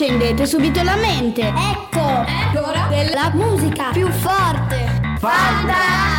Accendete subito la mente. Ecco, l'ora della musica più forte. Fanta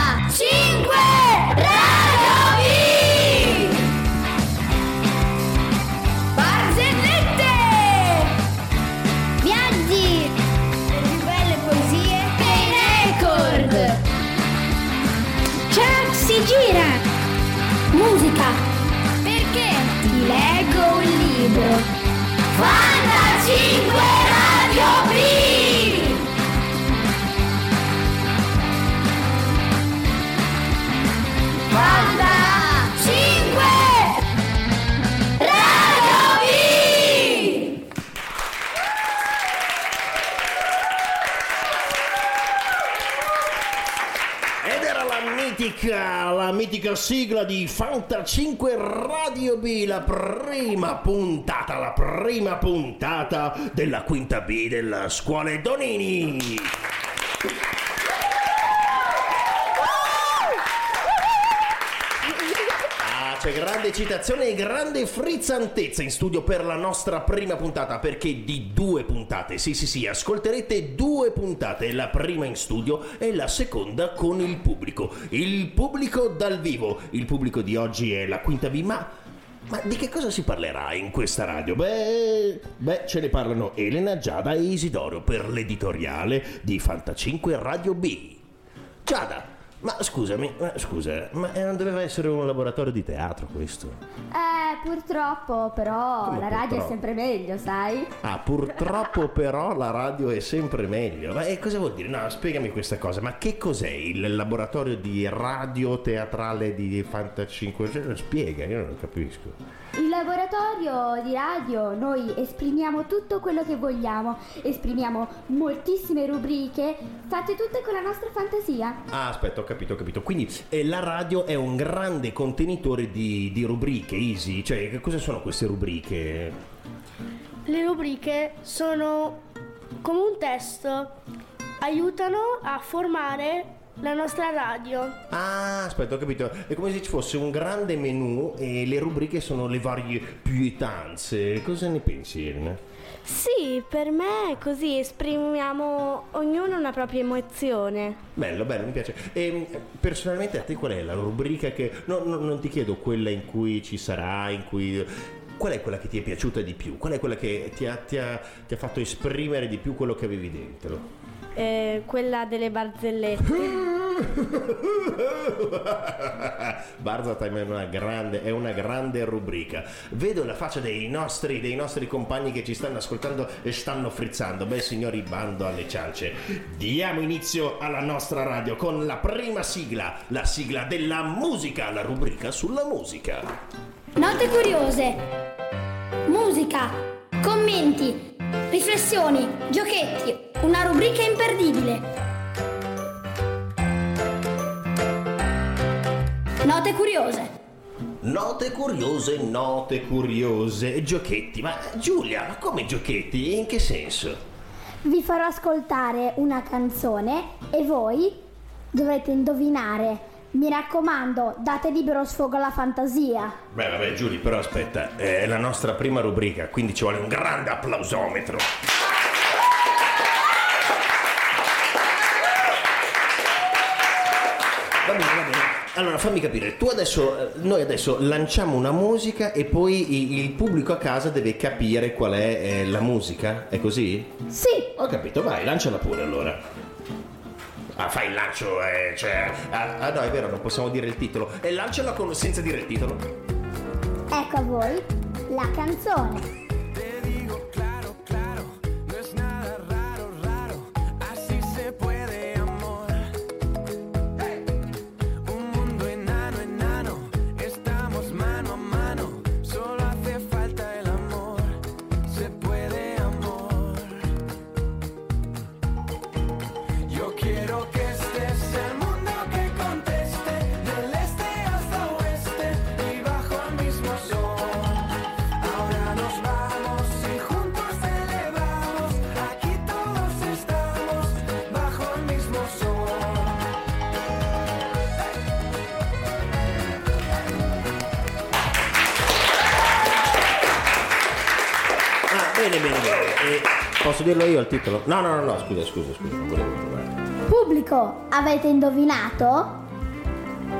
mitica, la mitica sigla di Fanta 5 Radio B, la prima puntata, la prima puntata della quinta B della scuola Donini. Grande citazione e grande frizzantezza in studio per la nostra prima puntata, perché di due puntate, sì sì sì, ascolterete due puntate, la prima in studio e la seconda con il pubblico. Il pubblico dal vivo, il pubblico di oggi è la quinta B, ma... Ma di che cosa si parlerà in questa radio? Beh, beh, ce ne parlano Elena, Giada e Isidoro per l'editoriale di Fantacinque Radio B. Giada, ma scusami, ma scusa, ma eh, non doveva essere un laboratorio di teatro questo? Eh, purtroppo, però Come la radio purtroppo? è sempre meglio, sai? Ah, purtroppo però la radio è sempre meglio. Ma eh, cosa vuol dire? No, spiegami questa cosa. Ma che cos'è il laboratorio di radio teatrale di Fantacinque? Spiega, io non capisco. Il laboratorio di radio noi esprimiamo tutto quello che vogliamo, esprimiamo moltissime rubriche fatte tutte con la nostra fantasia. Ah, aspetta, ho capito, ho capito. Quindi eh, la radio è un grande contenitore di, di rubriche, Easy. Cioè, che cosa sono queste rubriche? Le rubriche sono come un testo, aiutano a formare la nostra radio. Ah, aspetta, ho capito. È come se ci fosse un grande menù e le rubriche sono le varie pietanze. Cosa ne pensi, Elena? Sì, per me è così esprimiamo ognuno una propria emozione. Bello, bello, mi piace. E personalmente a te qual è la rubrica che... no, no, non ti chiedo quella in cui ci sarà, in cui... Qual è quella che ti è piaciuta di più? Qual è quella che ti ha, ti ha- ti ha fatto esprimere di più quello che avevi dentro? Eh, quella delle barzellette. Barza Time è una grande, è una grande rubrica. Vedo la faccia dei nostri, dei nostri compagni che ci stanno ascoltando e stanno frizzando. Beh, signori, bando alle ciance. Diamo inizio alla nostra radio con la prima sigla, la sigla della musica, la rubrica sulla musica. Note curiose. Musica. Commenti. Riflessioni. Giochetti. Una rubrica imperdibile. Note curiose. Note curiose, note curiose, giochetti. Ma Giulia, ma come giochetti? In che senso? Vi farò ascoltare una canzone e voi dovrete indovinare. Mi raccomando, date libero sfogo alla fantasia. Beh, vabbè, Giulia, però aspetta, è la nostra prima rubrica, quindi ci vuole un grande applausometro. Va bene, va bene. Allora, fammi capire, tu adesso, eh, noi adesso lanciamo una musica e poi il pubblico a casa deve capire qual è eh, la musica, è così? Sì, Ho capito, vai, lanciala pure allora. Ah, fai il lancio, eh, cioè... Ah, ah, no, è vero, non possiamo dire il titolo. E lanciala con- senza dire il titolo. ecco a voi la canzone. Posso dirlo io il titolo? No, no, no, no, scusa, scusa, scusa, non volevo provare. Pubblico, avete indovinato?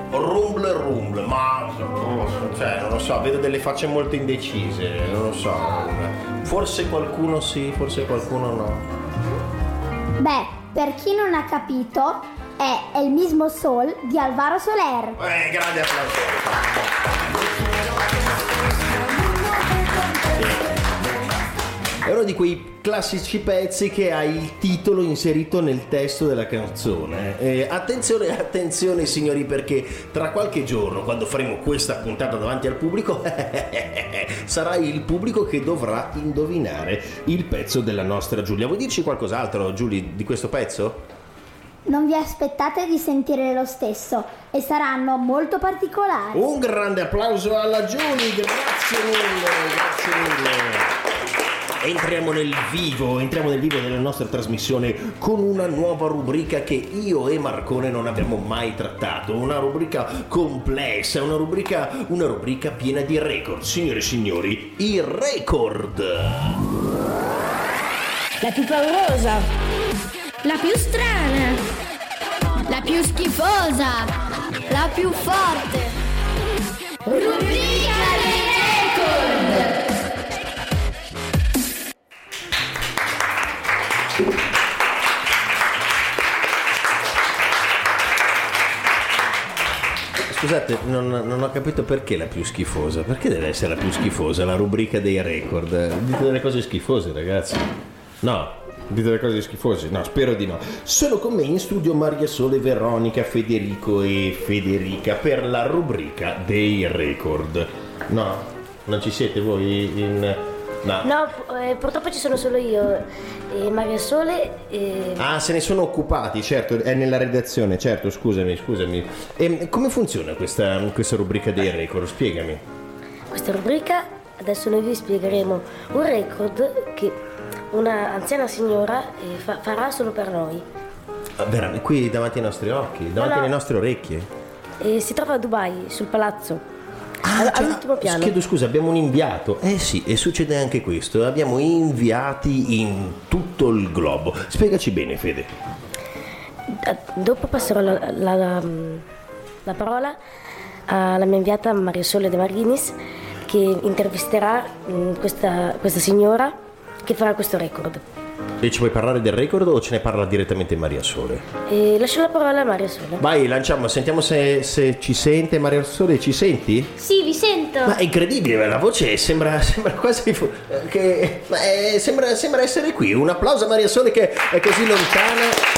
Rumble rumble, ma cioè, non lo so, vedo delle facce molto indecise, non lo so. Forse qualcuno sì, forse qualcuno no. Beh, per chi non ha capito, è El mismo Sol di Alvaro Soler. Eh, grande applauso. È uno di quei classici pezzi che ha il titolo inserito nel testo della canzone. Eh, attenzione, attenzione signori, perché tra qualche giorno, quando faremo questa puntata davanti al pubblico, sarà il pubblico che dovrà indovinare il pezzo della nostra Giulia. Vuoi dirci qualcos'altro, Giulia, di questo pezzo? Non vi aspettate di sentire lo stesso e saranno molto particolari. Un grande applauso alla Giulia, grazie mille, grazie mille. Entriamo nel vivo, entriamo nel vivo della nostra trasmissione con una nuova rubrica che io e Marcone non abbiamo mai trattato, una rubrica complessa, una rubrica, una rubrica piena di record. Signore e signori, i record. La più paurosa. La più strana. La più schifosa. La più forte. Rubrica Scusate, non, non ho capito perché la più schifosa. Perché deve essere la più schifosa la rubrica dei record? Dite delle cose schifose, ragazzi. No, dite delle cose schifose. No, spero di no. Sono con me in studio Maria Sole, Veronica, Federico e Federica per la rubrica dei record. No, non ci siete voi in... No. No, eh, purtroppo ci sono solo io e Maria Sole e... Ah, se ne sono occupati, certo, è nella redazione, certo, scusami, scusami. E come funziona questa, questa rubrica dei record? Spiegami. Questa rubrica adesso noi vi spiegheremo un record che una anziana signora eh, fa- farà solo per noi. Ah, Veramente, qui davanti ai nostri occhi, davanti no. alle nostre orecchie. E si trova a Dubai, sul palazzo. Ah, cioè, all'ultimo piano. Chiedo scusa, abbiamo un inviato. Eh sì, e succede anche questo. Abbiamo inviati in tutto il globo. Spiegaci bene, Fede. Dopo passerò la, la- la- la parola alla mia inviata Maria Sole De Marinis che intervisterà mm, questa, questa signora che farà questo record. E ci vuoi parlare del record o ce ne parla direttamente Maria Sole? E lascio la parola a Maria Sole. Vai, lanciamo, sentiamo se, se ci sente Maria Sole, ci senti? Sì, vi sento. Ma è incredibile, la voce sembra, sembra quasi che ma è- sembra, sembra essere qui. Un applauso a Maria Sole che è così lontana.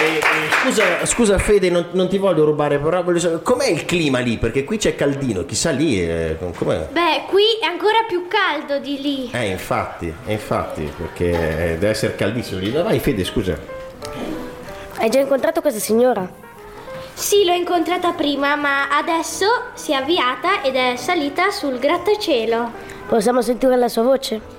Eh, eh, scusa, scusa Fede, non, non ti voglio rubare, però voglio sapere com'è il clima lì? Perché qui c'è caldino, chissà lì eh, com'è? Beh, qui è ancora più caldo di lì. Eh, infatti, eh, infatti, perché eh, deve essere caldissimo lì. Vai Fede, scusa. Hai già incontrato questa signora? Sì, l'ho incontrata prima, ma adesso si è avviata ed è salita sul grattacielo. Possiamo sentire la sua voce?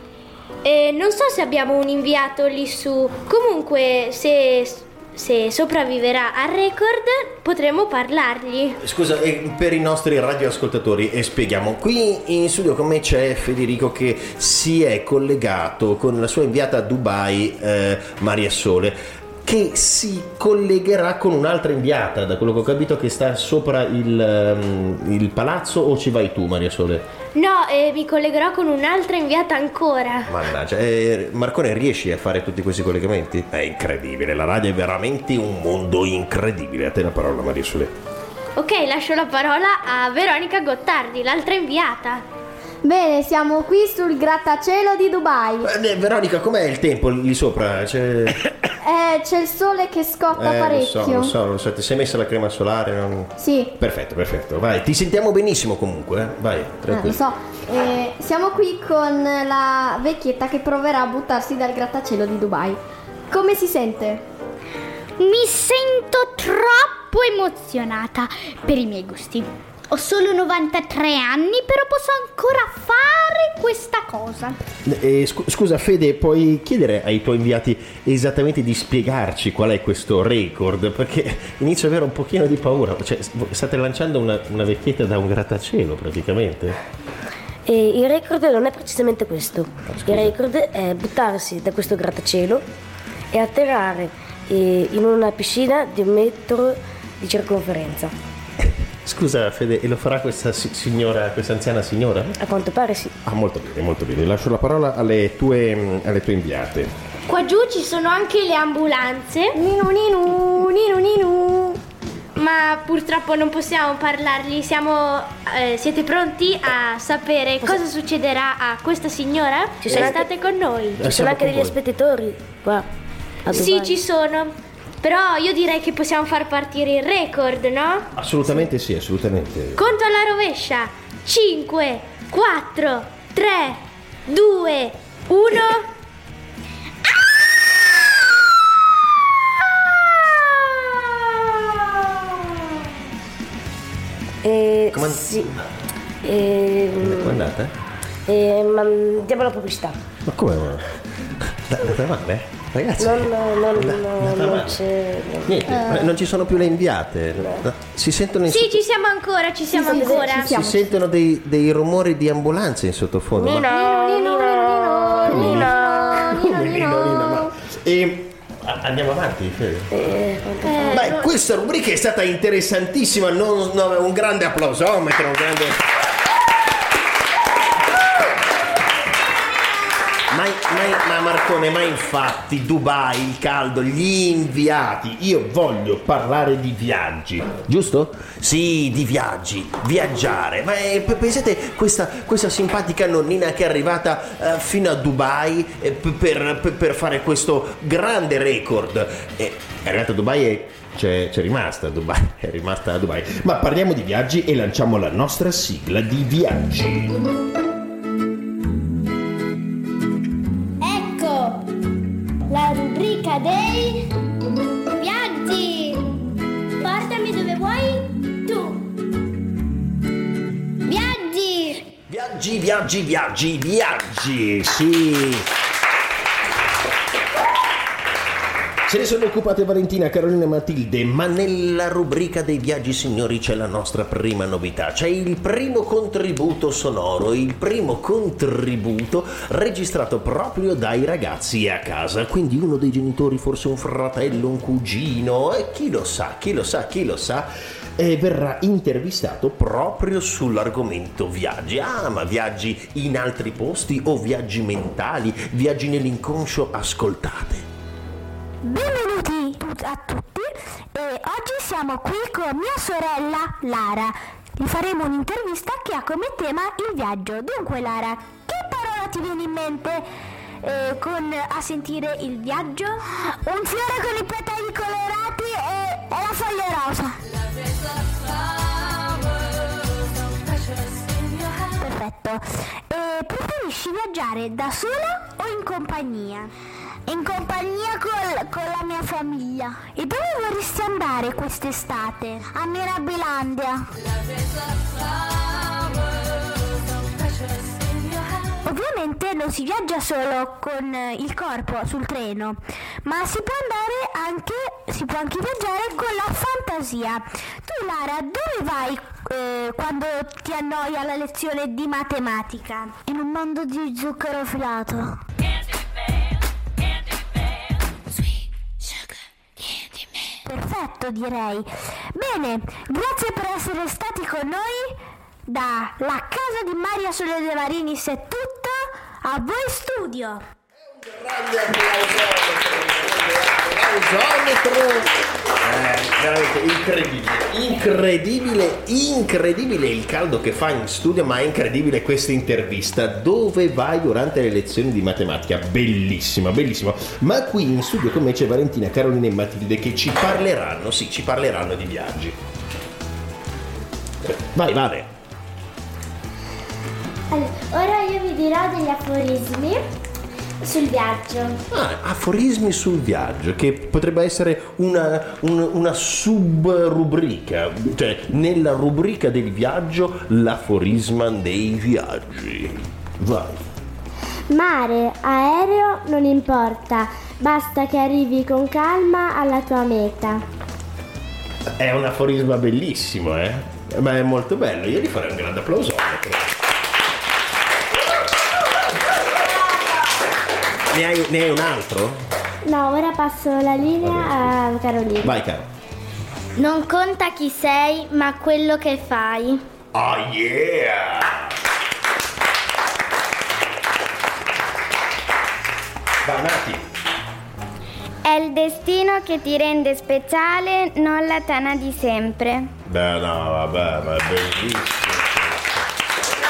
E non so se abbiamo un inviato lì su. Comunque, se, se sopravviverà al record, potremo parlargli. Scusa, per i nostri radioascoltatori e spieghiamo, qui in studio con me c'è Federico che si è collegato con la sua inviata a Dubai, eh, Maria Sole, che si collegherà con un'altra inviata, da quello che ho capito che sta sopra il, ehm, il palazzo o ci vai tu Maria Sole? No, eh, mi collegherò con un'altra inviata ancora. Mannaggia, eh, Marcone riesci a fare tutti questi collegamenti? È incredibile, la radio è veramente un mondo incredibile. A te la parola Maria Sole. Ok, lascio la parola a Veronica Gottardi, l'altra inviata. Bene, siamo qui sul grattacielo di Dubai. Eh, Veronica, com'è il tempo lì sopra? C'è... Eh, c'è il sole che scotta Eh, lo parecchio. so, lo so, lo so, ti sei messa la crema solare? non- Sì, Perfetto, perfetto, vai, ti sentiamo benissimo comunque, eh. vai, eh, lo tranquillo. so. Eh, siamo qui con la vecchietta che proverà a buttarsi dal grattacielo di Dubai. Come si sente? Mi sento troppo emozionata per i miei gusti. Ho solo 93 anni, però posso ancora fare questa cosa. Eh, scu- scusa Fede, puoi chiedere ai tuoi inviati esattamente di spiegarci qual è questo record? Perché inizio ad avere un pochino di paura, cioè state lanciando una, una vecchietta da un grattacielo praticamente. E il record non è precisamente questo. Il record è buttarsi da questo grattacielo e atterrare eh, in una piscina di un metro di circonferenza. Scusa Fede, e lo farà questa si- signora, questa anziana signora? A quanto pare sì. Ah, molto bene, molto bene. Lascio la parola alle tue, alle tue inviate. Qua giù ci sono anche le ambulanze. Ninu ninu, ninu ninu. Ma purtroppo non possiamo parlargli. Siamo, eh, siete pronti a sapere cosa succederà a questa signora? Ci sono Restate con noi. Ci sono anche degli aspettatori qua. A Sì, ci sono. Però io direi che possiamo far partire il record, no? Assolutamente sì, assolutamente. Conto alla rovescia. 5, 4, 3, 2, 1. E, Come- sì. E, Come è andata? e, ma diamo la pubblicità. Ma come? Andata male? Ragazzi, Non, non, non, andata non. Niente, ma non ci sono più le inviate. Si sentono, in Sì, sotto- ci siamo ancora, ci siamo sì, ancora. si sentono dei, dei rumori di ambulanze in sottofondo. ma- Come Nino, Nino, ma- E andiamo avanti, Fede. Beh, questa rubrica è stata interessantissima. non- no, un grande applausometro, un grande. Ma- ma infatti Dubai, il caldo, gli inviati, io voglio parlare di viaggi, giusto? Sì, di viaggi, viaggiare, ma eh, pensate questa, questa simpatica nonnina che è arrivata eh, fino a Dubai eh, per, per- per fare questo grande record. Eh, è arrivata a Dubai e c'è, c'è rimasta a Dubai, è rimasta a Dubai. Ma parliamo di viaggi e lanciamo la nostra sigla di viaggi. Dei viaggi. Portami dove vuoi tu. Viaggi. Viaggi, viaggi, viaggi, viaggi, sì. Se ne sono occupate Valentina, Carolina e Matilde, ma nella rubrica dei viaggi signori c'è la nostra prima novità, c'è il primo contributo sonoro, il primo contributo registrato proprio dai ragazzi a casa, quindi uno dei genitori, forse un fratello, un cugino, e chi lo sa, chi lo sa, chi lo sa, verrà intervistato proprio sull'argomento viaggi. Ah, ma viaggi in altri posti o viaggi mentali, viaggi nell'inconscio, ascoltate. Benvenuti a tutti e oggi siamo qui con mia sorella Lara. Gli faremo un'intervista che ha come tema il viaggio. Dunque Lara, che parola ti viene in mente eh, con a sentire il viaggio? Un fiore con i petali colorati e, e la foglia rosa. Perfetto. E preferisci viaggiare da sola o in compagnia? In compagnia col- con la mia famiglia. E dove vorresti andare quest'estate? A Mirabilandia. Ovviamente non si viaggia solo con eh, il corpo sul treno, ma si può andare anche, si può anche viaggiare con la fantasia. Tu Lara, dove vai eh, quando ti annoia la lezione di matematica? In un mondo di zucchero filato. Perfetto direi. Bene, grazie per essere stati con noi. Da La casa di Maria Sole De Marinis è tutto. A voi studio. Grande applausometro! Eh, veramente incredibile, incredibile, incredibile il caldo che fa in studio, ma è incredibile questa intervista. Dove vai durante le lezioni di matematica? Bellissima, bellissima. Ma qui in studio con me c'è Valentina, Carolina e Matilde che ci parleranno, sì, ci parleranno di viaggi. Vai, Vale. Allora, ora io vi dirò degli aforismi sul viaggio. Ah, aforismi sul viaggio, che potrebbe essere una, un- una subrubrica, cioè nella rubrica del viaggio l'aforisma dei viaggi. Vai. Mare, aereo, non importa. Basta che arrivi con calma alla tua meta. È un aforisma bellissimo, eh? Ma è molto bello, io gli farei un grande applausometro. Ne hai, ne hai un altro? No, ora passo la linea a Carolina. Vai, caro. Non conta chi sei, ma quello che fai. Oh yeah! Vai, Nati. È il destino che ti rende speciale, non la tana di sempre. Beh, no, vabbè, ma è bellissimo.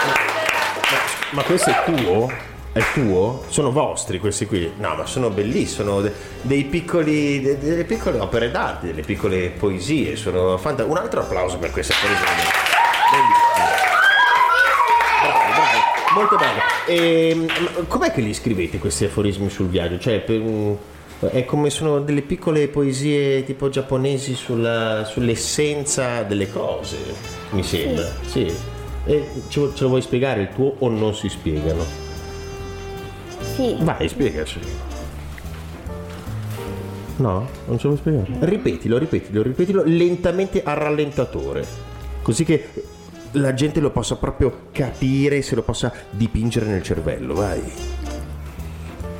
Ma, ma questo è tuo? È tuo? Sono vostri questi qui? No, ma sono bellissimi, sono de- dei piccoli, de- delle piccole opere d'arte, delle piccole poesie, sono fanta- Un altro applauso per. Bellissime. Bravi, bravi, molto bello. E, ma com'è che li scrivete questi aforismi sul viaggio? Cioè, per è come sono delle piccole poesie tipo giapponesi sulla- sull'essenza delle cose, mi sembra. Sì. E ce, ce lo vuoi spiegare il tuo o non si spiegano? Sì. Vai, spiegaci. No? Non ce lo spiegare? Ripetilo, ripetilo, ripetilo lentamente a rallentatore. Così che la gente lo possa proprio capire, se lo possa dipingere nel cervello, vai.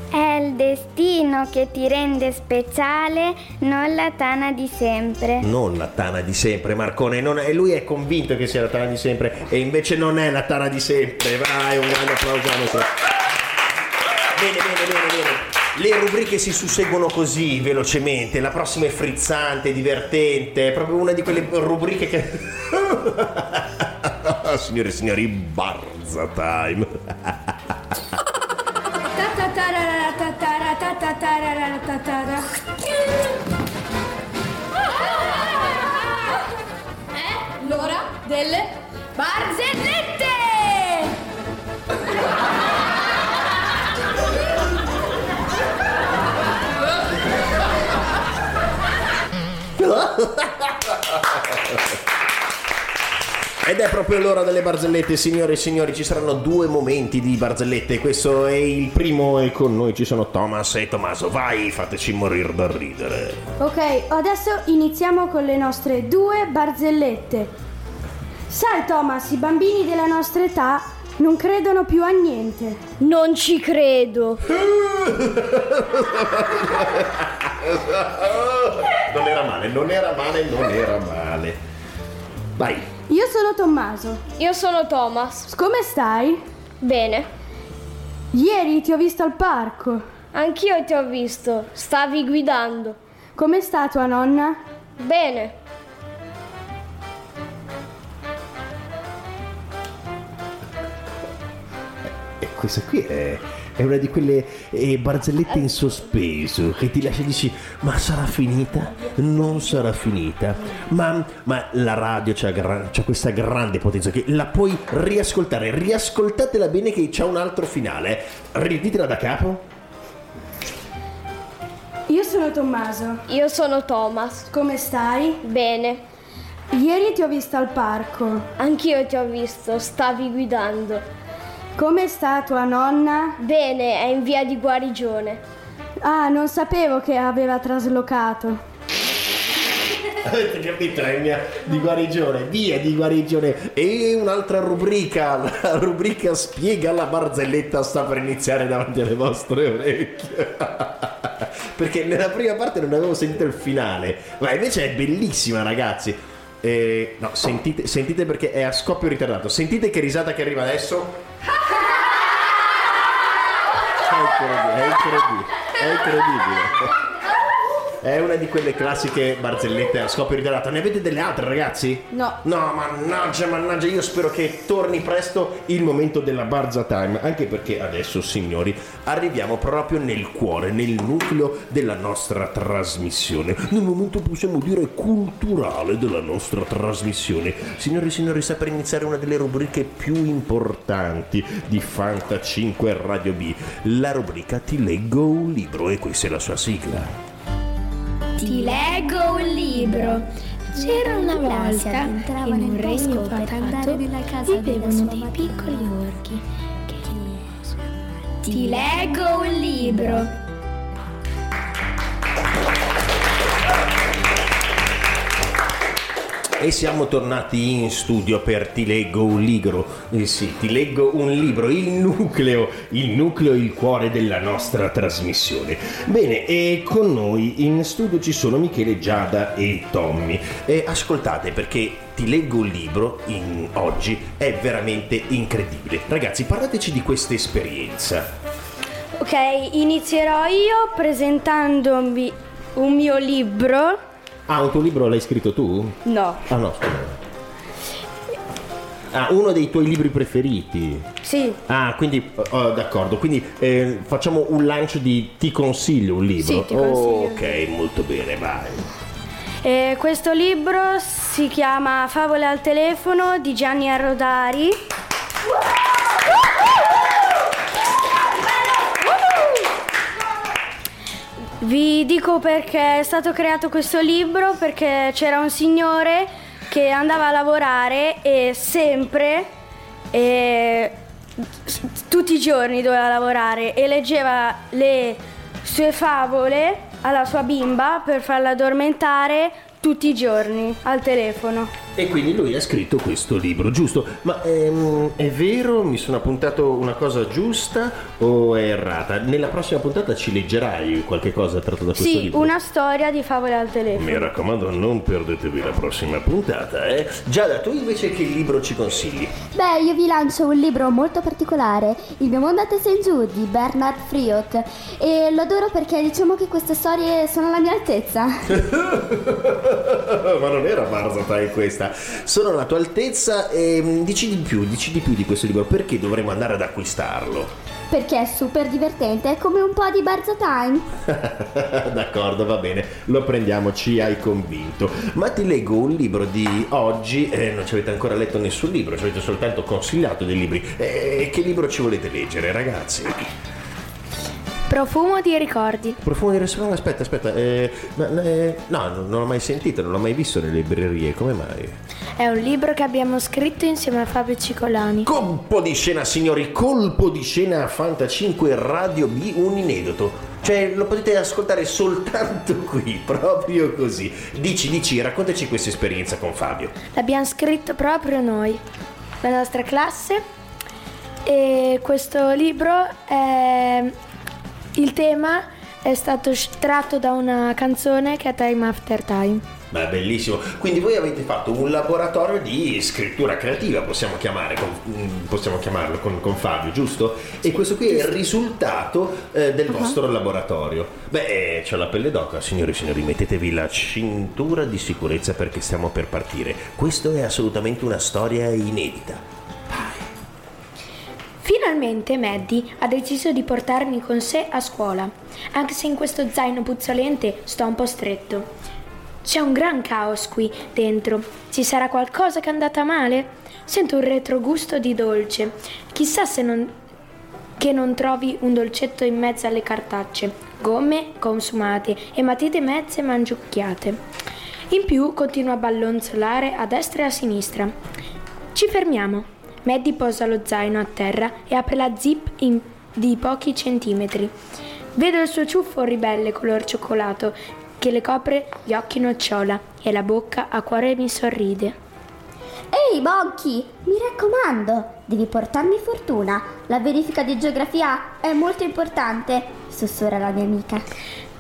È il destino che ti rende speciale, non la tana di sempre. Non la tana di sempre, Marcone. non- e lui è convinto che sia la tana di sempre, e invece non è la tana di sempre. Vai, un grande applauso a noi. Bene, bene, bene, bene. Le rubriche si susseguono così velocemente. La prossima è frizzante, divertente. È proprio una di quelle rubriche che. Signore e signori, Barza Time. L'ora delle Ed è proprio l'ora delle barzellette, signore e signori, ci saranno due momenti di barzellette. Questo è il primo e con noi ci sono Thomas e Tommaso. Vai, fateci morire da ridere. Ok, adesso iniziamo con le nostre due barzellette. Sai Thomas, i bambini della nostra età non credono più a niente. Non ci credo. Non era male, non era male, non era male. Vai. Io sono Tommaso. Io sono Thomas. Come stai? Bene. Ieri ti ho visto al parco. Anch'io ti ho visto. Stavi guidando. Come sta tua nonna? Bene. Questa qui è, è una di quelle eh, barzellette in sospeso che ti lascia e dici ma sarà finita? Non sarà finita. Ma, ma la radio c'ha, gra- c'ha questa grande potenza che la puoi riascoltare. Riascoltatela bene che c'ha un altro finale. Ripetitela da capo. Io sono Tommaso. Io sono Thomas. Come stai? Bene. Ieri ti ho visto al parco. Anch'io ti ho visto. Stavi guidando. Come sta tua nonna? Bene, è in via di guarigione. Ah, non sapevo che aveva traslocato. Avete capito? È mia di guarigione, via di guarigione. E un'altra rubrica, la rubrica spiega la barzelletta sta per iniziare davanti alle vostre orecchie. Perché nella prima parte non avevo sentito il finale, ma invece è bellissima ragazzi. Eh, no, sentite, sentite perché è a scoppio ritardato. Sentite che risata che arriva adesso. È incredibile, è incredibile, è incredibile. È una di quelle classiche barzellette a scoppio ritardato. Ne avete delle altre, ragazzi? No. No, mannaggia, mannaggia, io spero che torni presto il momento della Barza Time. Anche perché adesso, signori, arriviamo proprio nel cuore, nel nucleo della nostra trasmissione. Nel momento possiamo dire culturale della nostra trasmissione. Signori e signori, sta per iniziare una delle rubriche più importanti di Fanta 5 Radio B. La rubrica Ti leggo un libro e questa è la sua sigla. Ti leggo un libro. C'era una volta in un regno fatato vivevano dei piccoli orchi. Ti leggo un libro. E siamo tornati in studio per Ti leggo un libro. Eh sì, ti leggo un libro, il nucleo, il nucleo, il cuore della nostra trasmissione. Bene, e con noi in studio ci sono Michele, Giada e Tommy. E ascoltate perché Ti leggo un libro in- oggi è veramente incredibile. Ragazzi, parlateci di questa esperienza. Ok, inizierò io presentandomi un mio libro. Ah, un tuo libro l'hai scritto tu? No, Ah no, scusa. Ah, uno dei tuoi libri preferiti. sì, Ah, quindi oh, d'accordo, quindi eh, facciamo un lancio di Ti consiglio un libro. Sì, ti consiglio. Ok, molto bene, vai. E questo libro si chiama Favole al telefono di Gianni Arrodari. Vi dico perché è stato creato questo libro perché c'era un signore che andava a lavorare e sempre, s- tutti i giorni doveva lavorare e leggeva le sue favole alla sua bimba per farla addormentare tutti i giorni al telefono. E quindi lui ha scritto questo libro, giusto? Ma ehm, è vero? Mi sono appuntato una cosa giusta o è errata? Nella prossima puntata ci leggerai qualche cosa tratto da questo Sì, libro? una storia di favole al telefono. Mi raccomando, non perdetevi la prossima puntata, eh? Giada, tu invece che libro ci consigli? Beh, io vi lancio un libro molto particolare, Il mio mondo a testa in giù di Bernard Friot e lo adoro perché diciamo che queste storie sono alla mia altezza. Ma non era Barzatay questa. Sono alla tua altezza e mm, dici di più, dici di più di questo libro. Perché dovremmo andare ad acquistarlo? Perché è super divertente, è come un po' di Barza Time. D'accordo, va bene, lo prendiamo, ci hai convinto. Ma ti leggo un libro di oggi, eh, non ci avete ancora letto nessun libro, ci avete soltanto consigliato dei libri. Eh, che libro ci volete leggere, ragazzi? Profumo di ricordi. Profumo di restaurante, aspetta, aspetta, eh, ma, eh, no, non l'ho mai sentito, non l'ho mai visto nelle librerie, come mai? È un libro che abbiamo scritto insieme a Fabio Cicolani. Colpo di scena, signori, colpo di scena a Fanta 5 Radio B, un inedito. Cioè, lo potete ascoltare soltanto qui, proprio così. Dici, dici, raccontaci questa esperienza con Fabio. L'abbiamo scritto proprio noi, la nostra classe. E questo libro è. Il tema è stato tratto da una canzone che è Time After Time. Beh, bellissimo. Quindi voi avete fatto un laboratorio di scrittura creativa, possiamo, chiamare, con- mm, possiamo chiamarlo con, con Fabio, giusto? E questo qui è il risultato eh, del vostro laboratorio. Beh, eh, c'ho la pelle d'oca, signori e signori, mettetevi la cintura di sicurezza perché stiamo per partire. Questo è assolutamente una storia inedita. Finalmente Maddie ha deciso di portarmi con sé a scuola, anche se in questo zaino puzzolente sto un po' stretto. C'è un gran caos qui dentro. Ci sarà qualcosa che è andata male? Sento un retrogusto di dolce. Chissà se non che non trovi un dolcetto in mezzo alle cartacce, gomme consumate e matite mezze mangiucchiate. In più continua a ballonzolare a destra e a sinistra. Ci fermiamo. Maddie posa lo zaino a terra e apre la zip in- di pochi centimetri. Vedo il suo ciuffo ribelle color cioccolato che le copre gli occhi nocciola e la bocca a cuore mi sorride. Ehi, Bonchi, mi raccomando, devi portarmi fortuna. La verifica di geografia è molto importante, sussurra la mia amica.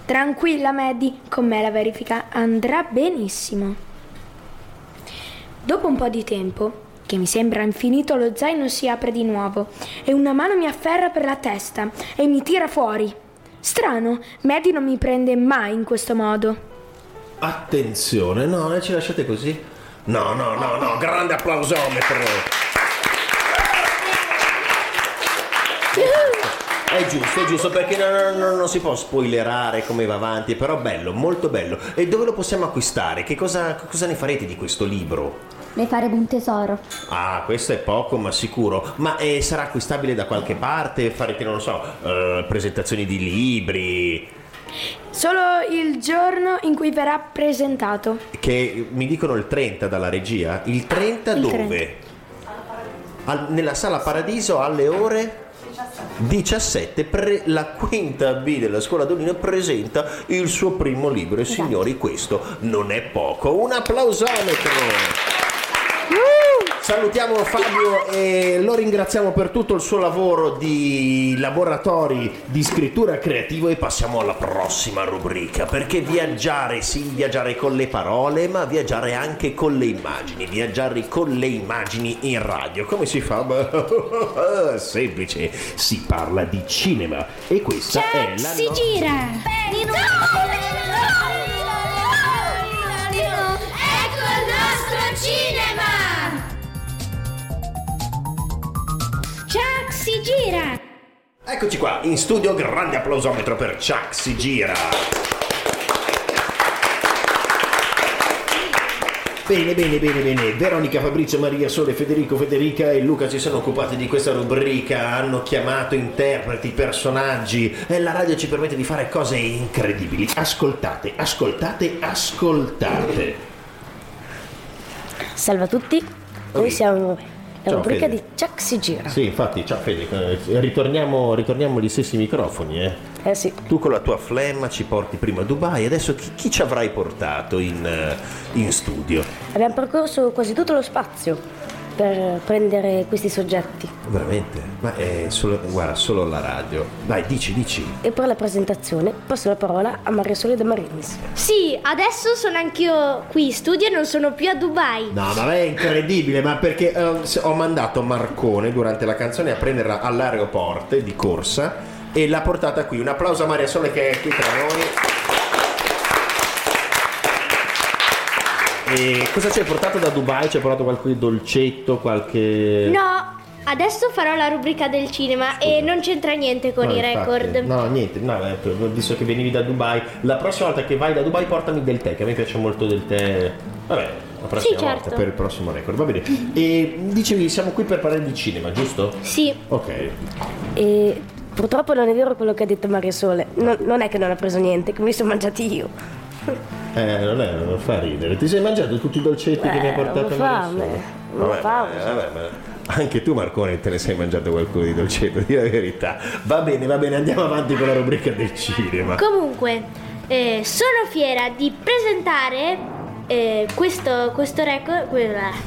Tranquilla Maddie, con me la verifica andrà benissimo. Dopo un po' di tempo, che mi sembra infinito, lo zaino si apre di nuovo e una mano mi afferra per la testa e mi tira fuori. Strano, Maddie non mi prende mai in questo modo. Attenzione, no, eh, ci lasciate così? No, no, no, no, grande applausometro. È giusto, è giusto perché non, non- non si può spoilerare come va avanti, però bello, molto bello. E dove lo possiamo acquistare? Che cosa, cosa ne farete di questo libro? Ne faremo un tesoro. Ah, questo è poco ma sicuro. Ma eh, sarà acquistabile da qualche parte? Farete, non lo so, eh, presentazioni di libri? Solo il giorno in cui verrà presentato. Che mi dicono il 30 dalla regia. Il 30 Il dove? 30. Al- nella sala Paradiso alle ore 17, pre- la quinta B della scuola Dolino presenta il suo primo libro e signori questo non è poco. Un applausometro! Salutiamo Fabio e lo ringraziamo per tutto il suo lavoro di laboratori di scrittura creativo e passiamo alla prossima rubrica perché viaggiare, sì, viaggiare con le parole ma viaggiare anche con le immagini, viaggiare con le immagini in radio. Come si fa? Beh, Semplice, si parla di cinema e questa è la Si no- gira! Ecco si gira! Eccoci qua, in studio grande applausometro per Chuck si gira. Bene, bene, bene, bene. Veronica, Fabrizio, Maria, Sole, Federico, Federica e Luca si sono occupati di questa rubrica, hanno chiamato interpreti, personaggi e la radio ci permette di fare cose incredibili. Ascoltate, ascoltate, ascoltate. Salve a tutti, Oi. noi siamo la rubrica Fede. di Chuck si gira. Sì, infatti, ciao Fede, eh, ritorniamo, ritorniamo agli stessi microfoni, eh. Eh sì, Tu con la tua flemma ci porti prima a Dubai, adesso chi, chi ci avrai portato in, eh, in studio? abbiamo percorso quasi tutto lo spazio per prendere questi soggetti Veramente? Ma è solo, guarda, solo la radio. Vai, dici, dici. e per la presentazione passo la parola a Maria Sole De Marinis. Sì, adesso sono anch'io qui in studio e non sono più a Dubai. No, ma è incredibile, ma perché eh, ho mandato Marcone durante la canzone a prenderla all'aeroporto di corsa e l'ha portata qui. Un applauso a Maria Sole che è qui tra noi. E cosa ci hai portato da Dubai? Ci hai portato qualche dolcetto, qualche... No, adesso farò la rubrica del cinema e non c'entra niente con No, i infatti, record. No, niente, no, eh, visto che venivi da Dubai, la prossima volta che vai da Dubai portami del tè, che a me piace molto del tè. Vabbè, la prossima Sì, volta certo. per il prossimo record, va bene. E dicevi, siamo qui per parlare di cinema, giusto? Sì, Ok. E purtroppo non è vero quello che ha detto Maria Sole, Non- non è che non ha preso niente, che mi sono mangiati io. Eh, non è, non fa ridere. Ti sei mangiato tutti i dolcetti che mi hai Eh, portato fame, Vabbè, fame. ma- vabbè, ma anche tu Marcone te ne sei mangiato qualcuno di dolcetto, di la verità. Va bene, va bene, andiamo avanti con la rubrica del cinema. comunque, eh, sono fiera di presentare eh, questo, questo record,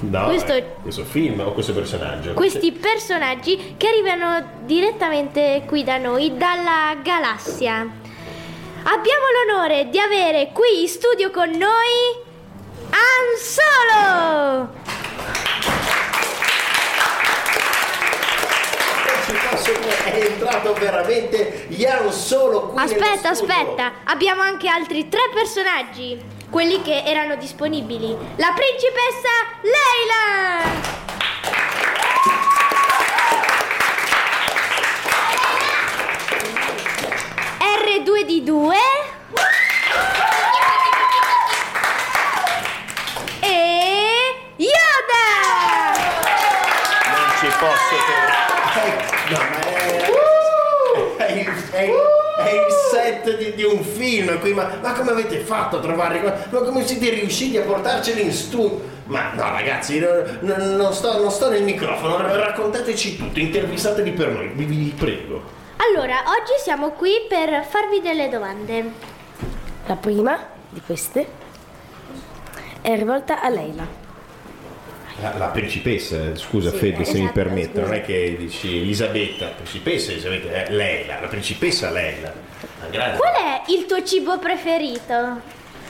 No, questo- eh, questo film o questo personaggio? questi personaggi che arrivano direttamente qui da noi, dalla galassia. Abbiamo l'onore di avere qui in studio con noi Han Solo! ci posso dire, è entrato veramente Ian solo qui Aspetta, aspetta, abbiamo anche altri tre personaggi, quelli che erano disponibili. La principessa Leila! R2D2 e Yoda! Non ci posso credere. No, ma è, è il, è il- è il set di, di un film qui, ma, ma come avete fatto a trovare? Ma come siete riusciti a portarceli in studio? Ma no ragazzi, no- no- non, sto, non sto nel microfono, raccontateci tutto, intervistateli per noi, vi, vi prego. Allora, oggi siamo qui per farvi delle domande. La prima di queste è rivolta a Leila. La, la principessa, scusa Sì, Fede se mi esatto, permette, non è che dici Elisabetta, principessa Elisabetta, è Leila, la principessa Leila. La. Qual è il tuo cibo preferito?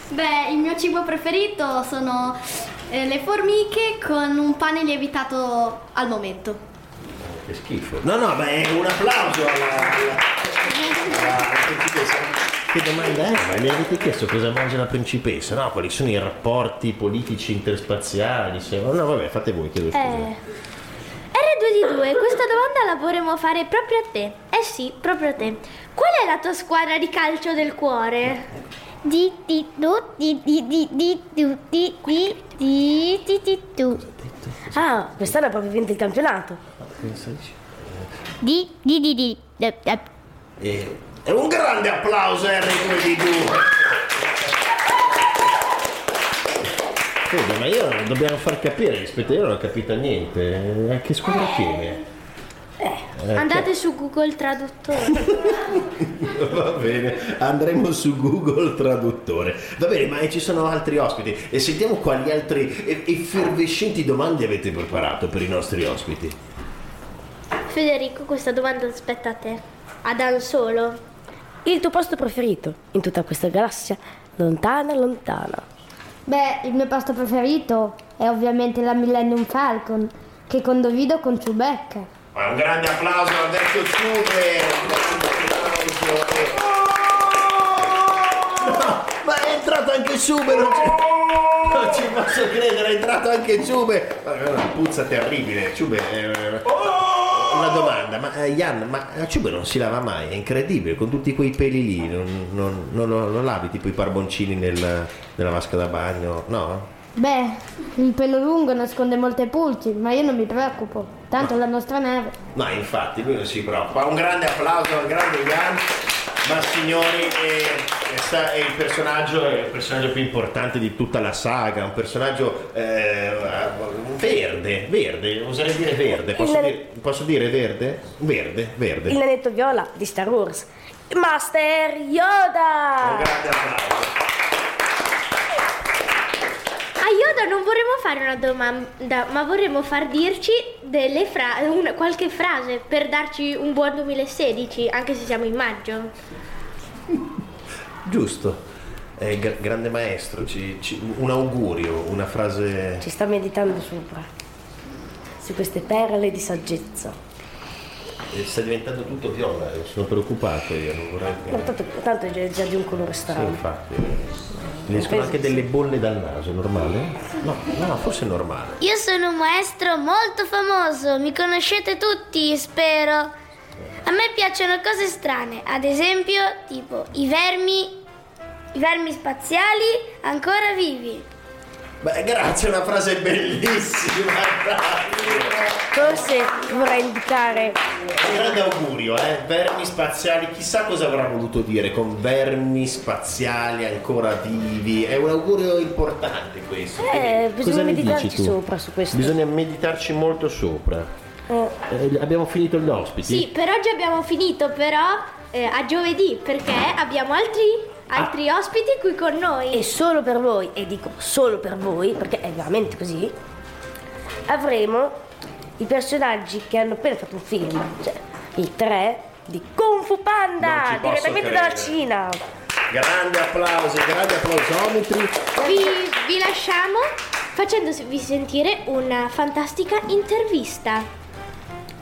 Beh, il mio cibo preferito sono eh, le formiche con un pane lievitato al momento. Che schifo. No, no, ma è un applauso alla, alla- alla- principessa. Che domanda è? Ma mi avete chiesto cosa mangia la principessa? No, quali sono i rapporti politici interspaziali? Se... No, vabbè, fate voi, chiedo scusa. Eh. R2D2, questa domanda la vorremmo fare proprio a te. Eh sì, proprio a te. Qual è la tua squadra di calcio del cuore? Di di du di di di di du di di di di di du Ah, quest'anno ha proprio vinto il campionato. Di di di di de- de- E, e un grande applauso a R2D2. Fede, ma io dobbiamo far capire rispetto a io non ho capito niente. A che squadra tiene? Eh, Andate su Google Traduttore. Va bene, andremo su Google Traduttore. Va bene, ma ci sono altri ospiti e sentiamo quali altre e- effervescenti domande avete preparato per i nostri ospiti. Federico, questa domanda aspetta a te. Ad Dan solo. Il tuo posto preferito in tutta questa galassia? Lontana, lontana. Beh, il mio posto preferito è ovviamente la Millennium Falcon, che condivido con Chewbacca. Ma un grande applauso al vecchio Ciube! un grande applauso. No, ma è entrato anche Ciube, non ci, non ci posso credere, è entrato anche Ciube! Ma è una puzza terribile, Ciube. eh, Una domanda, ma eh, Jan, ma Ciube non si lava mai, è incredibile, con tutti quei peli lì, non, non- non non lavi tipo i barboncini nel- nella vasca da bagno, no? Beh, il pelo lungo nasconde molte pulci, ma io non mi preoccupo, tanto è la nostra nave. No, infatti, lui non si preoccupa. Un grande applauso al grande Jan. Ma signori, è, è il personaggio, è il personaggio più importante di tutta la saga, un personaggio eh, verde, verde, oserei dire verde. Posso, Il- dire, posso dire verde? Verde, verde. Il nanetto viola di Star Wars. Master Un Yoda! grande applauso. A Yoda non vorremmo fare una domanda, ma vorremmo far dirci delle fra- una- qualche frase per darci un buon 2016, anche se siamo in maggio. Giusto. Eh, gra- grande maestro, ci- ci- un augurio, una frase... Ci sta meditando sopra. Su queste perle di saggezza. Sta diventando tutto viola, sono preoccupato io, non vorrei... Ma tanto, tanto è già- di un colore Sì, strano. infatti. Mi escono anche delle bolle dal naso, è normale? No, no, forse è normale. Io sono un maestro molto famoso, mi conoscete tutti, spero. A me piacciono cose strane, ad esempio tipo i vermi, i vermi spaziali ancora vivi. Beh, grazie, è una frase bellissima. Forse vorrei indicare Un grande augurio, eh? Vermi spaziali, chissà cosa avrà voluto dire con vermi spaziali ancora vivi. È un augurio importante questo. Eh, Quindi, bisogna cosa ne meditarci dici tu? sopra su questo. Bisogna meditarci molto sopra. Eh, Eh, abbiamo finito gli ospiti? Sì, per oggi abbiamo finito, però eh, a giovedì, perché abbiamo altri, altri ospiti qui con noi. E solo per voi, e dico solo per voi, perché è veramente così, avremo i personaggi che hanno appena fatto un film, cioè i tre di Kung Fu Panda, direttamente dalla. Cina. Grande applauso, grandi applausometri. Vi, vi lasciamo facendovi sentire una fantastica intervista.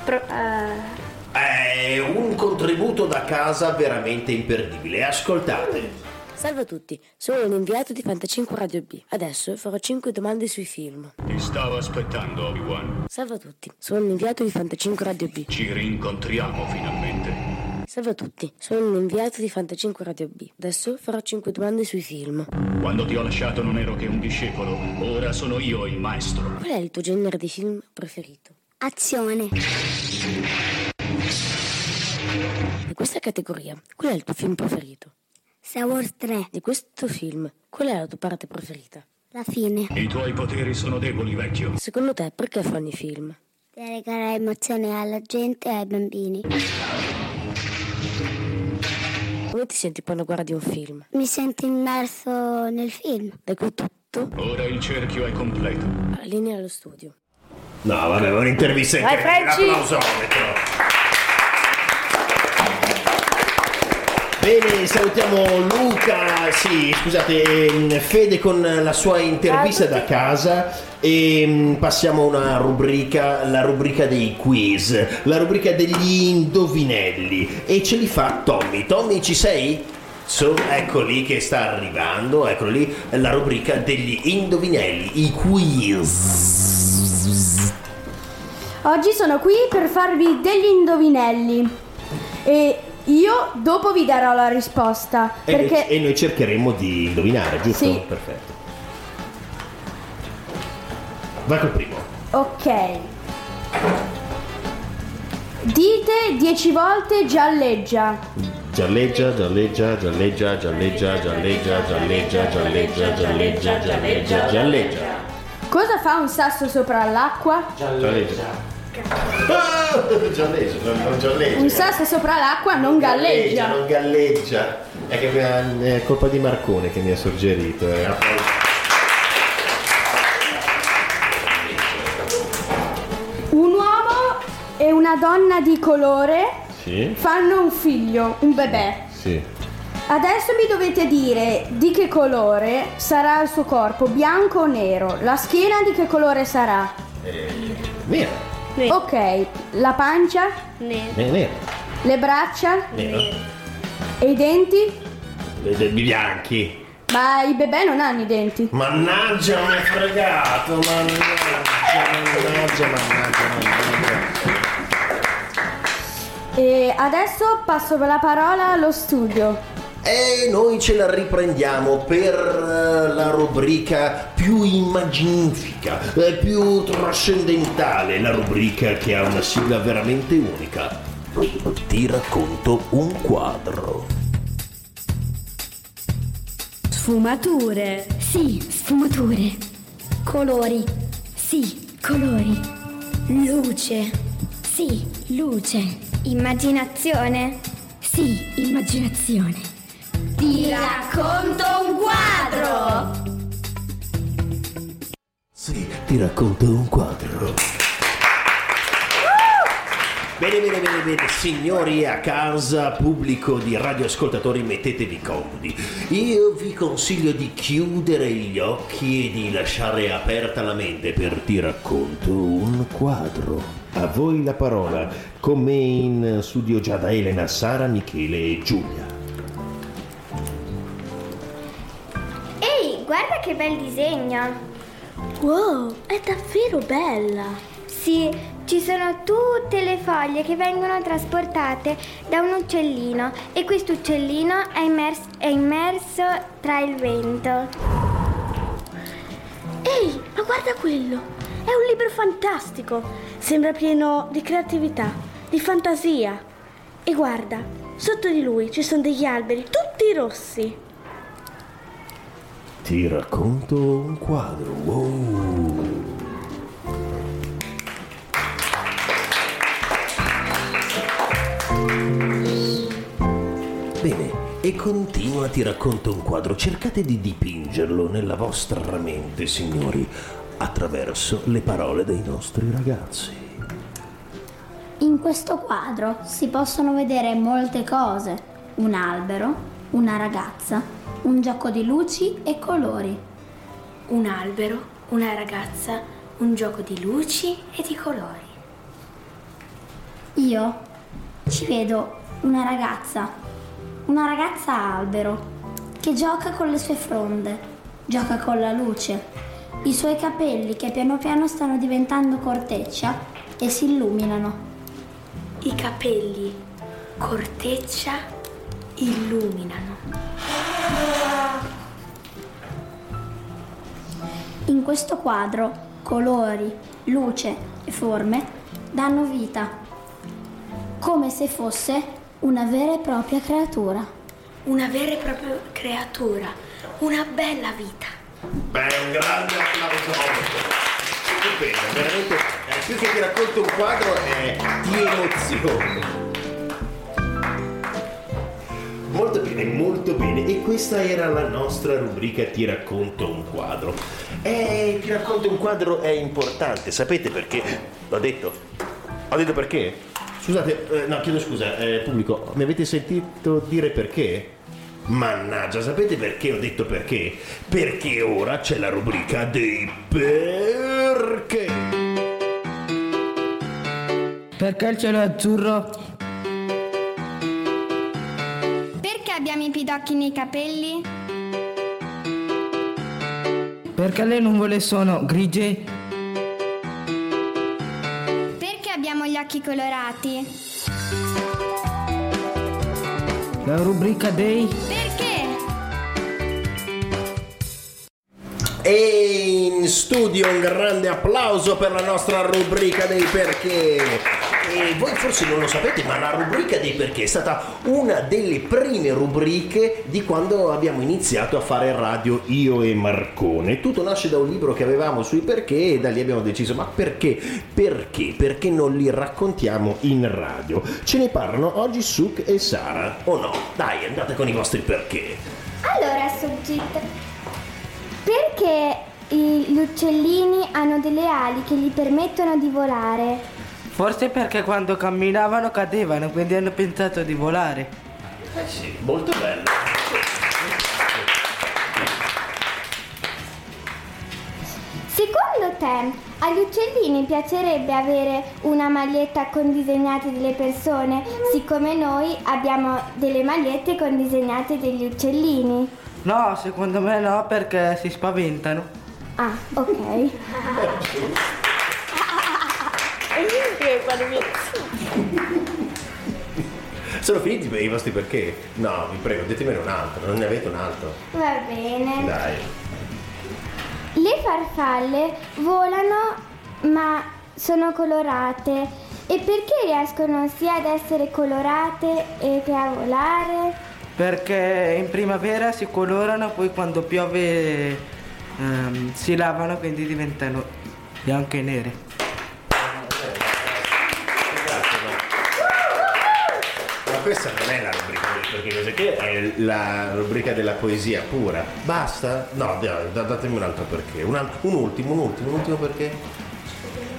Pro- eh, È un contributo da casa veramente imperdibile. Ascoltate. Salve a tutti, sono un inviato di Fantacinque Radio B. Adesso farò 5 domande sui film. Ti stavo aspettando, Obi-Wan. Salve a tutti, sono un inviato di Fantacinque Radio B. Ci rincontriamo finalmente. Salve a tutti, sono un inviato di Fantacinque Radio B. Adesso farò 5 domande sui film. Quando ti ho lasciato non ero che un discepolo, ora sono io il maestro. Qual è il tuo genere di film preferito? Azione. Di questa categoria, qual è il tuo film preferito? Star Wars 3. Di questo film, qual è la tua parte preferita? La fine. I tuoi poteri sono deboli, vecchio. Secondo te perché fanno i film? Per regalare emozione alla gente e ai bambini. Come ti senti quando guardi un film? Mi sento immerso nel film. Ecco tutto? Ora il cerchio è completo. Linea allo studio. No, vabbè, un'intervista Vai. Franci! Applausometro. Bene, salutiamo Luca, sì, scusate, ehm, Fede con la sua intervista da casa e mm, passiamo a una rubrica, la rubrica dei quiz, la rubrica degli indovinelli e ce li fa Tommy. Tommy, ci sei? So, ecco lì che sta arrivando, eccolo lì, la rubrica degli indovinelli, i quiz. Oggi sono qui per farvi degli indovinelli e io dopo vi darò la risposta E, noi, perché e noi cercheremo di indovinare, giusto? Sì. Perfetto. Vai col primo. ok. Dite 10 volte gialleggia. Gialleggia, gialleggia, gialleggia, gialleggia, gialleggia, gialleggia, gialleggia, gialleggia, gialleggia, gialleggia. Cosa fa un sasso sopra l'acqua? Gialleggia. Ah, gialleggia, non, non gialleggia. Un sasso sopra l'acqua non galleggia. Non galleggia. È che mi ha- è colpa di Marcone che mi ha suggerito. eh. Un uomo e una donna di colore Sì, fanno un figlio, un bebè. sì. Adesso mi dovete dire di che colore sarà il suo corpo, bianco o nero. La schiena di che colore sarà? Nero, Ok, la pancia, Nero. ne- nero, le braccia nero. e i denti? E dei bianchi. Ma i bebè non hanno i denti. Mannaggia, mi hai fregato, mannaggia, mannaggia, mannaggia, mannaggia. E adesso passo la parola allo studio. E noi ce la riprendiamo per la rubrica più immaginifica, eh, più trascendentale, la rubrica che ha una sigla veramente unica. Ti racconto un quadro. Sfumature. Sì, sfumature. Colori. Sì, colori. Luce. Sì, luce. Immaginazione. Sì, immaginazione. Ti racconto un quadro. Sì, ti racconto un quadro. Bene, bene, bene, bene, signori a casa, pubblico di radioascoltatori, mettetevi comodi. Io vi consiglio di chiudere gli occhi e di lasciare aperta la mente per ti racconto un quadro. A voi la parola, con me in studio già da Elena, Sara, Michele e Giulia. Che bel disegno! Wow, è davvero bella. Sì, ci sono tutte le foglie che vengono trasportate da un uccellino e questo uccellino è, immers- è immerso tra il vento. Ehi, ma guarda quello. È un libro fantastico. Sembra pieno di creatività, di fantasia. E guarda, sotto di lui ci sono degli alberi tutti rossi. Ti racconto un quadro. Wow. Bene, e continua ti racconto un quadro. Cercate di dipingerlo nella vostra mente, signori, attraverso le parole dei nostri ragazzi. In questo quadro si possono vedere molte cose. Un albero, una ragazza, un gioco di luci e colori. Un albero, una ragazza, un gioco di luci e di colori. Io ci vedo una ragazza, una ragazza albero, che gioca con le sue fronde, gioca con la luce, i suoi capelli che piano piano stanno diventando corteccia e si illuminano. I capelli, corteccia, illuminano. In questo quadro colori, luce e forme danno vita, come se fosse una vera e propria creatura. Una vera e propria creatura, una bella vita. Beh, un grande applauso. Stupendo, veramente. eh, più che ti racconto un quadro è ti emoziono. Molto bene, molto bene. E questa era la nostra rubrica Ti racconto un quadro. E ti racconto un quadro è importante, sapete perché? L'ho detto. Ho detto perché? Scusate, eh, no, chiedo scusa, eh, pubblico, mi avete sentito dire perché? Mannaggia, sapete perché ho detto perché? Perché ora c'è la rubrica dei perché. Perché il cielo è azzurro? Pidocchi nei capelli? Perché le nuvole sono grigie? Perché abbiamo gli occhi colorati? La rubrica dei... Perché? E in studio un grande applauso per la nostra rubrica dei perché. Voi forse non lo sapete, ma la rubrica dei perché è stata una delle prime rubriche di quando abbiamo iniziato a fare radio io e Marcone. Tutto nasce da un libro che avevamo sui perché e da lì abbiamo deciso, ma perché? Perché? Perché non li raccontiamo in radio? Ce ne parlano oggi Suk e Sara, o no? Dai, andate con i vostri perché. Allora, Subjit, perché gli uccellini hanno delle ali che gli permettono di volare? Forse perché quando camminavano cadevano, quindi hanno pensato di volare. Eh sì, molto bello. Secondo te, agli uccellini piacerebbe avere una maglietta con disegnate delle persone, siccome noi abbiamo delle magliette con disegnate degli uccellini? No, secondo me no, perché si spaventano. Ah, ok. Sono finiti i vostri perché? No, vi prego, detemene un altro, non ne avete un altro. Va bene. Dai. Le farfalle volano ma sono colorate. E perché riescono sia ad essere colorate e che a volare? Perché in primavera si colorano, poi quando piove ehm, si lavano, quindi diventano bianche e nere. Ma questa non è la rubrica del perché, cos'è che è la rubrica della poesia pura. Basta? No, datemi un altro perché. Un, al- un ultimo, un ultimo, un ultimo perché.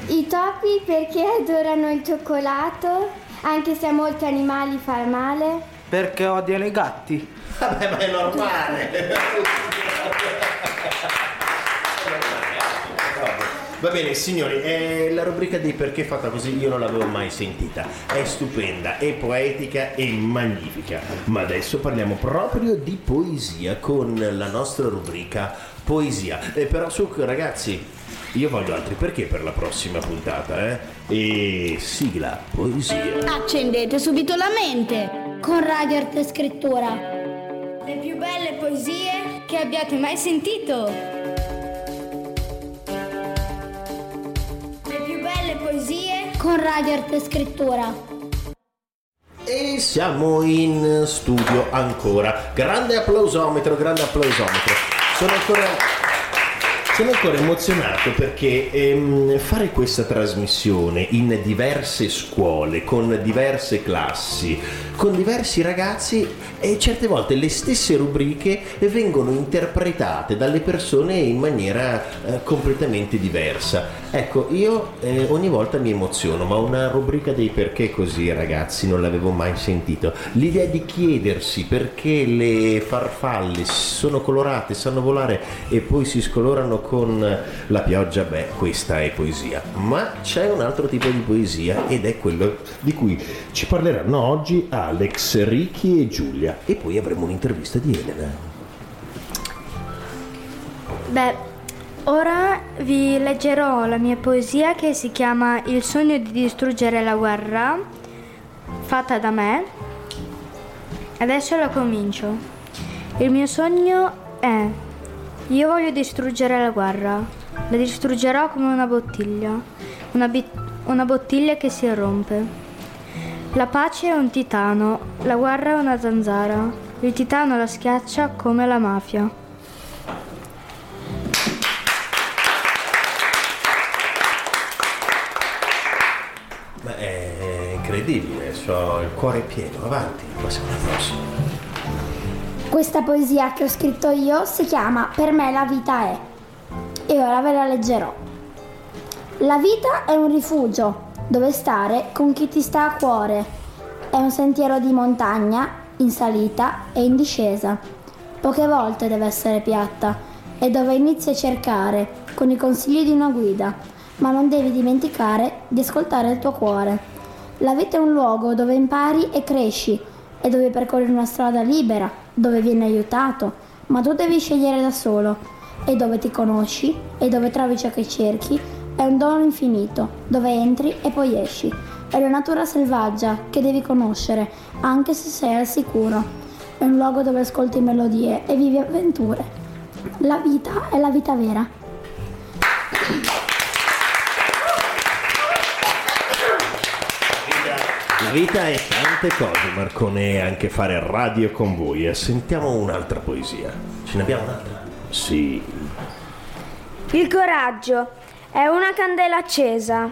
I topi perché adorano il cioccolato, anche se a molti animali fa male. Perché odiano i gatti. Vabbè, ma è normale. Va bene, signori, eh, la rubrica dei perché fatta così io non l'avevo mai sentita. È stupenda, è poetica e magnifica. Ma adesso parliamo proprio di poesia con la nostra rubrica Poesia. Eh, però su ragazzi, io voglio altri perché per la prossima puntata, eh? E sigla poesia. Accendete subito la mente con Radio Arte e Scrittura. Le più belle poesie che abbiate mai sentito. Con Radio Arte Scrittura. E siamo in studio ancora. Grande applausometro, grande applausometro. Sono ancora. Sono ancora emozionato perché ehm, fare questa trasmissione in diverse scuole, con diverse classi, con diversi ragazzi e certe volte le stesse rubriche vengono interpretate dalle persone in maniera eh, completamente diversa. Ecco, io eh, ogni volta mi emoziono, ma una rubrica dei perché così ragazzi non l'avevo mai sentito. L'idea di chiedersi perché le farfalle sono colorate, sanno volare e poi si scolorano con la pioggia, beh, questa è poesia. Ma c'è un altro tipo di poesia ed è quello di cui ci parleranno oggi Alex, Ricky e Giulia. E poi avremo un'intervista di Elena. Beh, ora vi leggerò la mia poesia che si chiama Il sogno di distruggere la guerra, fatta da me. Adesso la comincio. Il mio sogno è io voglio distruggere la guerra. La distruggerò come una bottiglia. Una, bi- una bottiglia che si rompe. La pace è un titano, la guerra è una zanzara. Il titano la schiaccia come la mafia. Ma è incredibile, ho il cuore pieno. Avanti, passiamo alla prossima. Questa poesia che ho scritto io si chiama Per me la vita è. E ora ve la leggerò. La vita è un rifugio dove stare con chi ti sta a cuore. È un sentiero di montagna, in salita e in discesa. Poche volte deve essere piatta e dove inizi a cercare con i consigli di una guida, ma non devi dimenticare di ascoltare il tuo cuore. La vita è un luogo dove impari e cresci e dove percorri una strada libera, dove vieni aiutato, ma tu devi scegliere da solo e dove ti conosci e dove trovi ciò che cerchi è un dono infinito, dove entri e poi esci. È la natura selvaggia che devi conoscere, anche se sei al sicuro. È un luogo dove ascolti melodie e vivi avventure. La vita è la vita vera. La vita è tante cose, Marcone, anche fare radio con voi. E Sentiamo un'altra poesia. Ce ne abbiamo un'altra? Sì. Il coraggio è una candela accesa.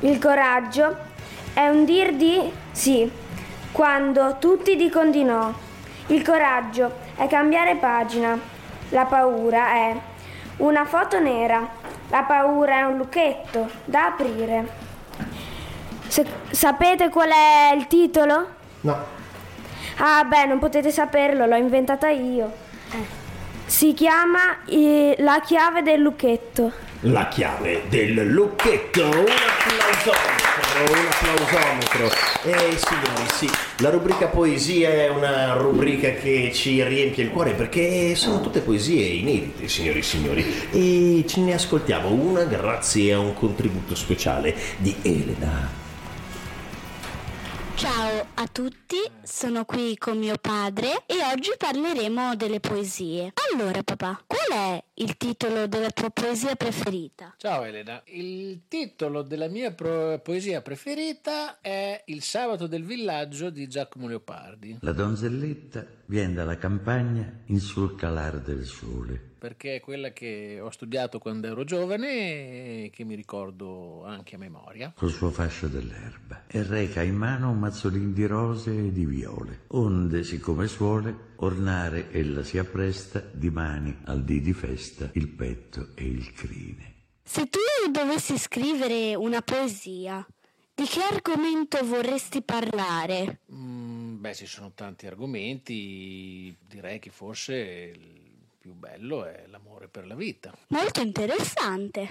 Il coraggio è un dir di sì quando tutti dicono di no. Il coraggio è cambiare pagina. La paura è una foto nera. La paura è un lucchetto da aprire. Se- sapete qual è il titolo? No. Ah, beh, non potete saperlo, l'ho inventata io. Si chiama eh, La chiave del lucchetto. La chiave del lucchetto. Un applausometro, un applausometro. Eh signori, sì, la rubrica poesia è una rubrica che ci riempie il cuore perché sono tutte poesie inedite, signori e signori. E ce ne ascoltiamo una grazie a un contributo speciale di Elena. Ciao a tutti, sono qui con mio padre e oggi parleremo delle poesie. Allora papà, qual è il titolo della tua poesia preferita? Ciao Elena, il titolo della mia pro- poesia preferita è Il sabato del villaggio di Giacomo Leopardi, La donzelletta viene dalla campagna in sul calare del sole. Perché è quella che ho studiato quando ero giovane e che mi ricordo anche a memoria. col suo fascio dell'erba e reca in mano un mazzolin di rose e di viole, onde, siccome suole, ornare ella si appresta di mani al dì di festa il petto e il crine. Se tu dovessi scrivere una poesia, di che argomento vorresti parlare? Mm, beh, ci sono tanti argomenti, direi che forse più bello è l'amore per la vita. Molto interessante.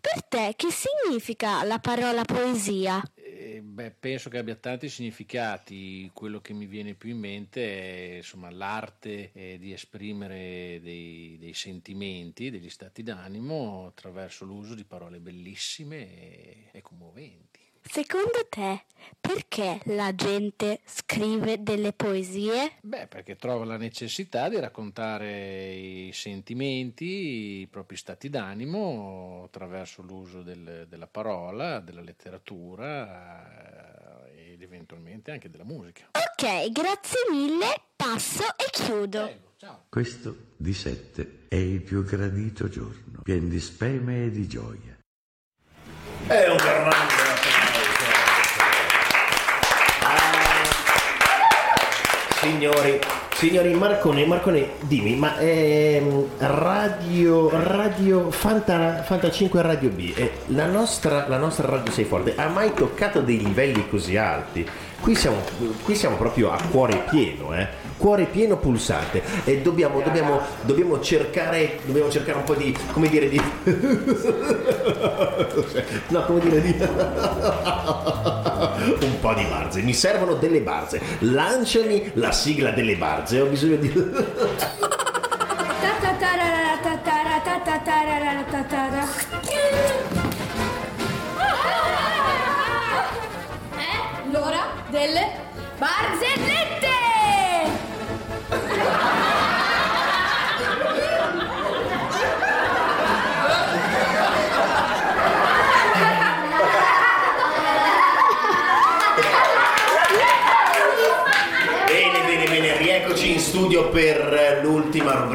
Per te che significa la parola poesia? Eh, beh, penso che abbia tanti significati. Quello che mi viene più in mente è insomma, l'arte eh, di esprimere dei, dei sentimenti, degli stati d'animo attraverso l'uso di parole bellissime e, e commoventi. Secondo te, perché la gente scrive delle poesie? Beh, perché trova la necessità di raccontare i sentimenti, i propri stati d'animo attraverso l'uso del- della parola, della letteratura eh, ed eventualmente anche della musica. Ok, grazie mille, passo e chiudo. Questo di sette è il più gradito giorno, pien di speme e di gioia. È un grande applauso. Ah, Signori, signori Marcone, Marcone, dimmi, ma ehm, Radio, Radio Fanta, Fanta 5 Radio B, eh, la, nostra, la nostra Radio Sei Forte ha mai toccato dei livelli così alti? Qui siamo, qui siamo proprio a cuore pieno, eh? Cuore pieno pulsante. E dobbiamo, dobbiamo, dobbiamo, cercare, dobbiamo cercare un po' di, come dire, di... no, come dire, di... un po' di barze, mi servono delle barze, lanciami la sigla delle barze, ho bisogno di...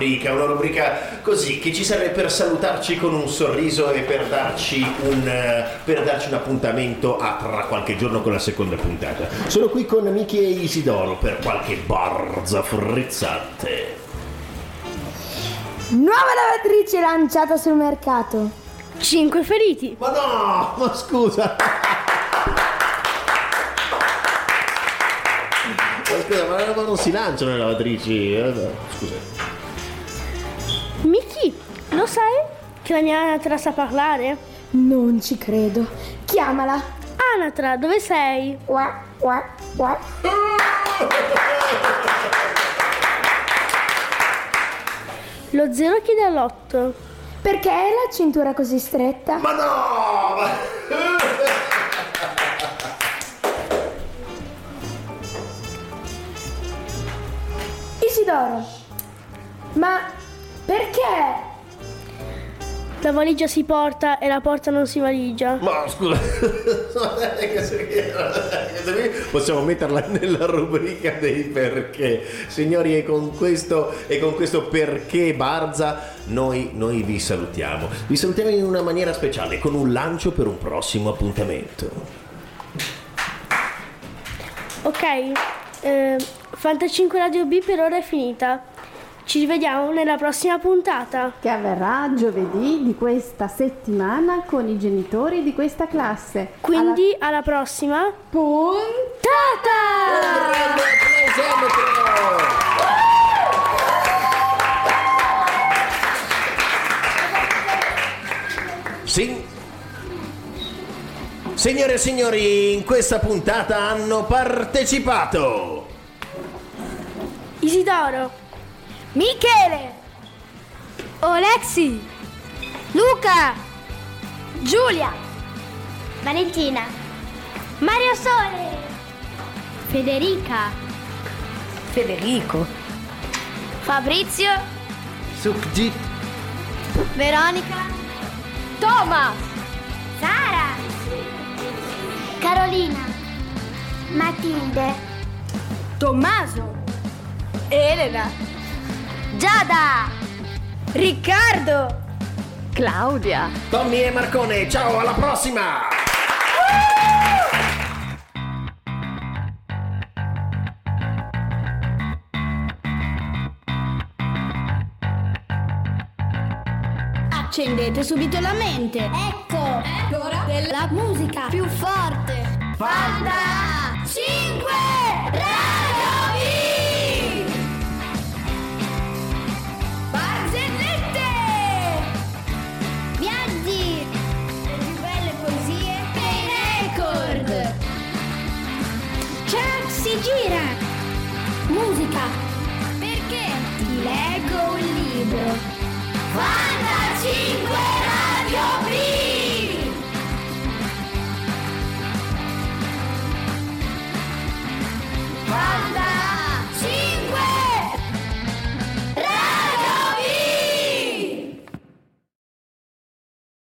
rubrica, una rubrica così che ci serve per salutarci con un sorriso e per darci un, eh, per darci un appuntamento a tra qualche giorno con la seconda puntata. Sono qui con Miki e Isidoro per qualche barza frizzante. Nuova lavatrice lanciata sul mercato. 5 feriti. Ma no, ma scusa. Ma scusa, ma non si lanciano le lavatrici. eh, Scusa. Lo sai che la mia anatra sa parlare? Non ci credo. Chiamala. Anatra, dove sei? Qua, qua, qua. Lo zero chiede all'otto. Perché è la cintura così stretta? Ma no! Isidoro, ma perché La valigia si porta e la porta non si valigia. Ma scusa, possiamo metterla nella rubrica dei perché. Signori, e con questo, e con questo perché Barza, noi, noi vi salutiamo. Vi salutiamo in una maniera speciale, con un lancio per un prossimo appuntamento. Ok, eh, Fantacinque Radio B per ora è finita. Ci rivediamo nella prossima puntata. Che avverrà giovedì di questa settimana con i genitori di questa classe. Quindi alla, prossima puntata! Sì. Signore e signori, in questa puntata hanno partecipato Isidoro, Michele, Olexi, Luca, Giulia, Valentina, Mario Sole, Federica, Federico, Fabrizio, Sukjit, Veronica, Thomas, Sara, Carolina, Matilde, Tommaso, Elena, Giada, Riccardo, Claudia. Tommy e Marcone. Ciao, alla prossima! Accendete subito la mente. Ecco, l'ora della musica più forte. Fanta 5 Perché ti leggo